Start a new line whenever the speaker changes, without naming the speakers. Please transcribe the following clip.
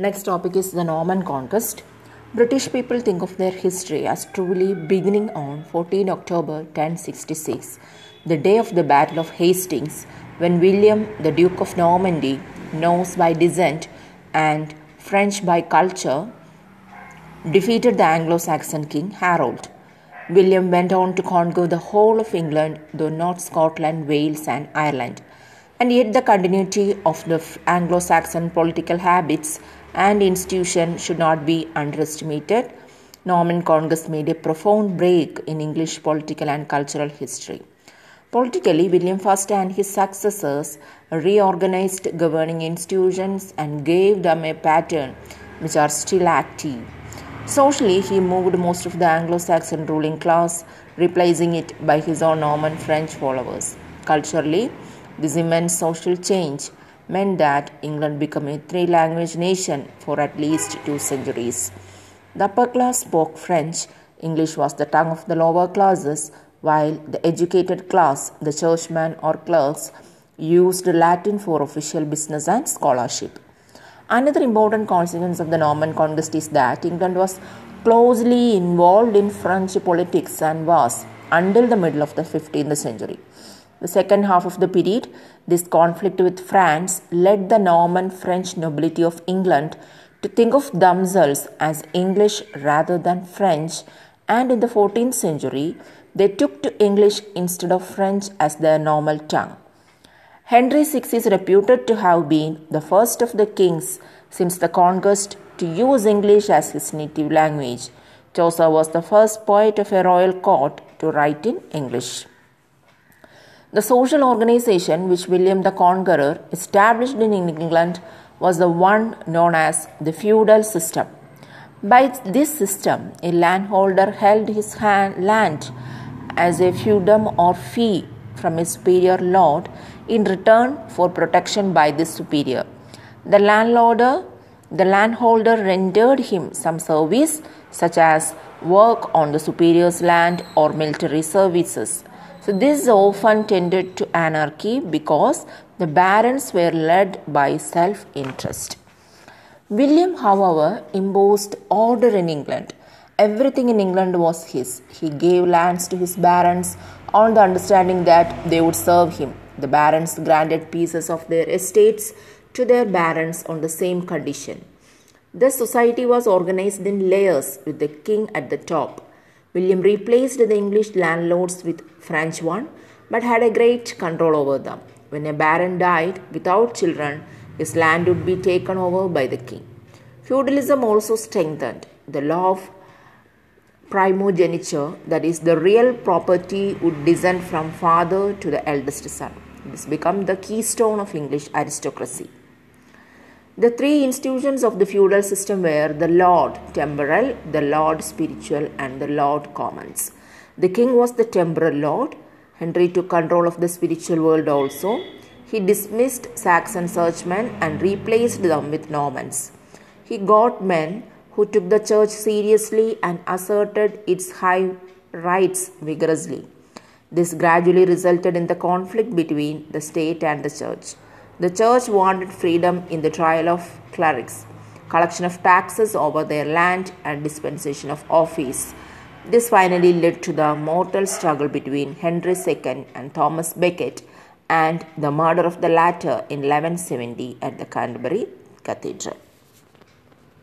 Next topic is the Norman conquest. British people think of their history as truly beginning on 14 October 1066, the day of the Battle of Hastings, when William, the Duke of Normandy, Norse by descent and French by culture, defeated the Anglo Saxon king Harold. William went on to conquer the whole of England, though not Scotland, Wales, and Ireland. And yet, the continuity of the Anglo Saxon political habits and institution should not be underestimated. Norman conquest made a profound break in English political and cultural history. Politically, William I and his successors reorganized governing institutions and gave them a pattern which are still active. Socially, he moved most of the Anglo Saxon ruling class, replacing it by his own Norman French followers. Culturally, this immense social change meant that England became a three language nation for at least two centuries. The upper class spoke French, English was the tongue of the lower classes, while the educated class, the churchmen or clerks, used Latin for official business and scholarship. Another important consequence of the Norman conquest is that England was closely involved in French politics and was, until the middle of the 15th century. The second half of the period, this conflict with France led the Norman French nobility of England to think of themselves as English rather than French, and in the 14th century, they took to English instead of French as their normal tongue. Henry VI is reputed to have been the first of the kings since the conquest to use English as his native language. Chaucer was the first poet of a royal court to write in English. The social organization which William the Conqueror established in England was the one known as the feudal system. By this system, a landholder held his hand, land as a feudum or fee from a superior lord in return for protection by this superior. The landlorder, the landholder rendered him some service such as work on the superior's land or military services. So, this often tended to anarchy because the barons were led by self interest. William, however, imposed order in England. Everything in England was his. He gave lands to his barons on the understanding that they would serve him. The barons granted pieces of their estates to their barons on the same condition. The society was organized in layers with the king at the top. William replaced the English landlords with French one, but had a great control over them. When a baron died without children, his land would be taken over by the king. Feudalism also strengthened. The law of primogeniture, that is, the real property, would descend from father to the eldest son. This became the keystone of English aristocracy. The three institutions of the feudal system were the Lord temporal, the Lord spiritual, and the Lord commons. The king was the temporal lord. Henry took control of the spiritual world also. He dismissed Saxon churchmen and replaced them with Normans. He got men who took the church seriously and asserted its high rights vigorously. This gradually resulted in the conflict between the state and the church. The church wanted freedom in the trial of clerics, collection of taxes over their land, and dispensation of office. This finally led to the mortal struggle between Henry II and Thomas Becket and the murder of the latter in 1170 at the Canterbury Cathedral.